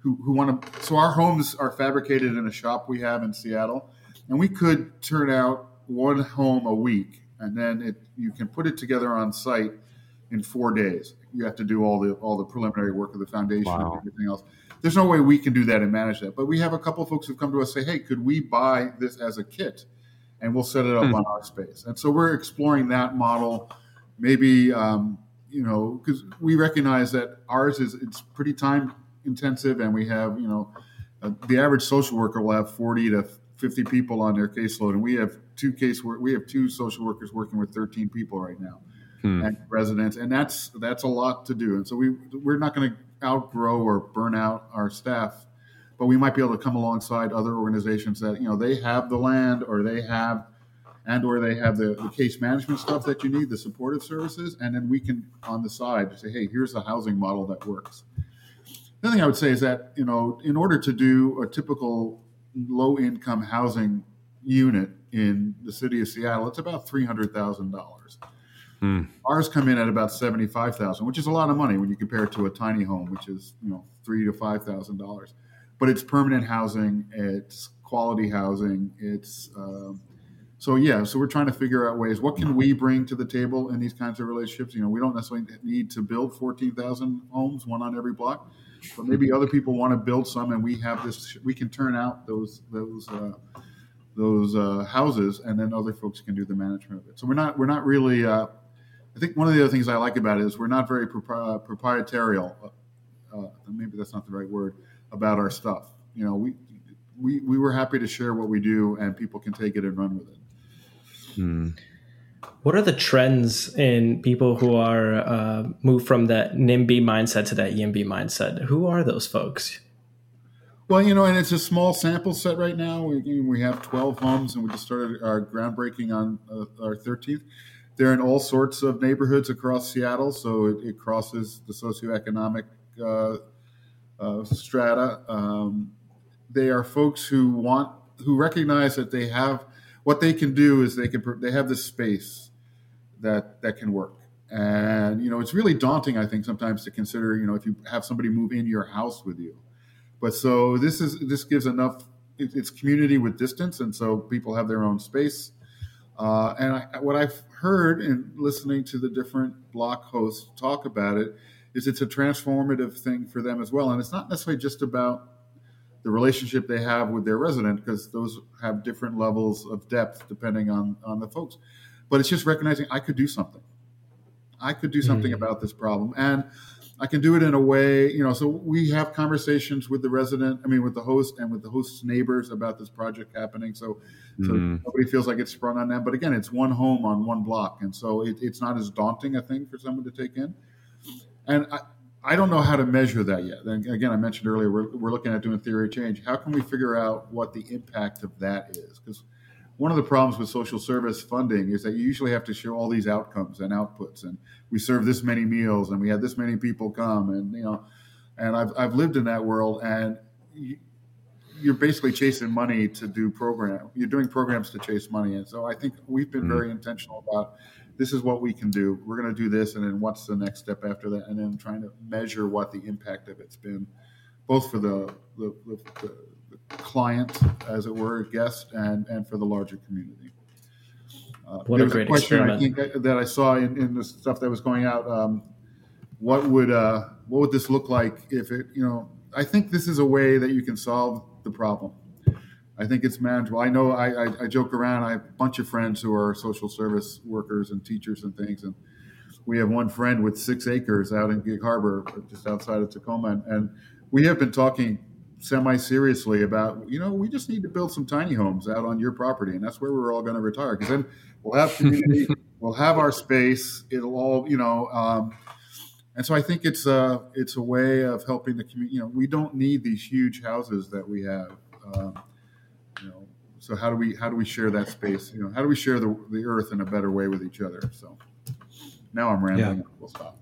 who, who want to? So our homes are fabricated in a shop we have in Seattle, and we could turn out one home a week, and then it, you can put it together on site in four days. You have to do all the all the preliminary work of the foundation wow. and everything else. There's no way we can do that and manage that. But we have a couple of folks who've come to us say, "Hey, could we buy this as a kit, and we'll set it up hmm. on our space?" And so we're exploring that model maybe um, you know because we recognize that ours is it's pretty time intensive and we have you know uh, the average social worker will have 40 to 50 people on their caseload, and we have two case we have two social workers working with 13 people right now, hmm. and residents, and that's that's a lot to do. And so we we're not going to outgrow or burn out our staff, but we might be able to come alongside other organizations that you know they have the land or they have and or they have the, the case management stuff that you need, the supportive services, and then we can on the side say, hey, here's a housing model that works. The thing I would say is that you know, in order to do a typical low income housing unit in the city of Seattle, it's about three hundred thousand dollars. Hmm. Ours come in at about seventy five thousand, which is a lot of money when you compare it to a tiny home, which is you know three to five thousand dollars. But it's permanent housing, it's quality housing, it's um, so yeah. So we're trying to figure out ways. What can we bring to the table in these kinds of relationships? You know, we don't necessarily need to build fourteen thousand homes, one on every block but maybe other people want to build some, and we have this. We can turn out those those uh, those uh, houses, and then other folks can do the management of it. So we're not we're not really. Uh, I think one of the other things I like about it is we're not very propri- proprietarial. Uh, maybe that's not the right word about our stuff. You know, we we we were happy to share what we do, and people can take it and run with it. Hmm. What are the trends in people who are uh, moved from that NIMBY mindset to that YIMBY mindset? Who are those folks? Well, you know, and it's a small sample set right now. We, we have 12 homes, and we just started our groundbreaking on uh, our 13th. They're in all sorts of neighborhoods across Seattle, so it, it crosses the socioeconomic uh, uh, strata. Um, they are folks who want, who recognize that they have what they can do is they can they have this space that that can work. And you know it's really daunting i think sometimes to consider you know if you have somebody move in your house with you. But so this is this gives enough it's community with distance and so people have their own space. Uh, and I, what i've heard in listening to the different block hosts talk about it is it's a transformative thing for them as well. And it's not necessarily just about the relationship they have with their resident because those have different levels of depth depending on on the folks. But it's just recognizing i could do something. I could do something mm-hmm. about this problem. And i can do it in a way you know so we have conversations with the resident i mean with the host and with the host's neighbors about this project happening so so mm-hmm. nobody feels like it's sprung on them but again it's one home on one block and so it, it's not as daunting a thing for someone to take in and I, I don't know how to measure that yet. And again, I mentioned earlier, we're, we're looking at doing theory change. How can we figure out what the impact of that is? Because one of the problems with social service funding is that you usually have to show all these outcomes and outputs, and we serve this many meals, and we had this many people come, and you know, and I've I've lived in that world, and you, you're basically chasing money to do program. You're doing programs to chase money, and so I think we've been mm-hmm. very intentional about this is what we can do. We're going to do this, and then what's the next step after that? And then trying to measure what the impact of it's been, both for the the, the, the, client, as it were, guest, and and for the larger community. Uh, what a great a question experiment. I think that I saw in, in the stuff that was going out. Um, what would uh, what would this look like if it? You know, I think this is a way that you can solve the problem. I think it's manageable. I know I, I, I, joke around. I have a bunch of friends who are social service workers and teachers and things. And we have one friend with six acres out in Gig Harbor, just outside of Tacoma. And, and we have been talking semi seriously about, you know, we just need to build some tiny homes out on your property. And that's where we're all going to retire. Because then we'll have community, we'll have our space. It'll all, you know, um, and so I think it's a it's a way of helping the community. You know, we don't need these huge houses that we have. Um, you know so how do we how do we share that space you know how do we share the, the earth in a better way with each other so now i'm rambling yeah. we'll stop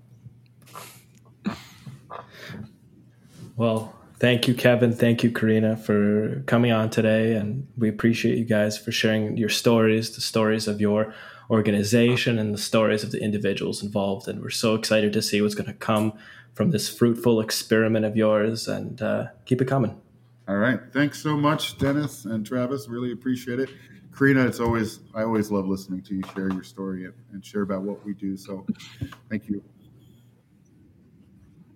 well thank you kevin thank you karina for coming on today and we appreciate you guys for sharing your stories the stories of your organization and the stories of the individuals involved and we're so excited to see what's going to come from this fruitful experiment of yours and uh, keep it coming all right. Thanks so much, Dennis and Travis. Really appreciate it. Karina, it's always I always love listening to you share your story and, and share about what we do. So thank you.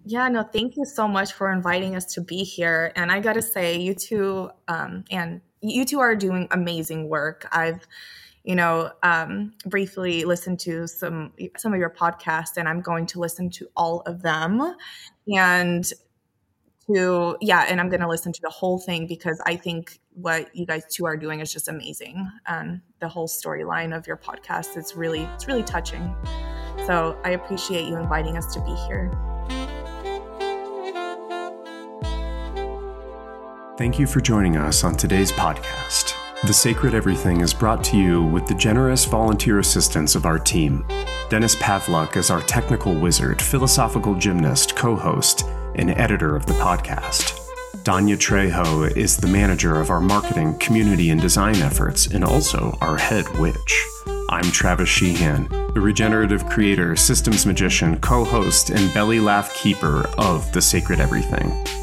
Yeah, no, thank you so much for inviting us to be here. And I got to say, you two, um, and you two are doing amazing work. I've, you know, um, briefly listened to some some of your podcasts, and I'm going to listen to all of them. And to, yeah, and I'm going to listen to the whole thing because I think what you guys two are doing is just amazing. And the whole storyline of your podcast is really, it's really touching. So I appreciate you inviting us to be here. Thank you for joining us on today's podcast. The Sacred Everything is brought to you with the generous volunteer assistance of our team. Dennis Pavlyuk is our technical wizard, philosophical gymnast, co host, and editor of the podcast. Danya Trejo is the manager of our marketing, community, and design efforts, and also our head witch. I'm Travis Sheehan, the regenerative creator, systems magician, co host, and belly laugh keeper of The Sacred Everything.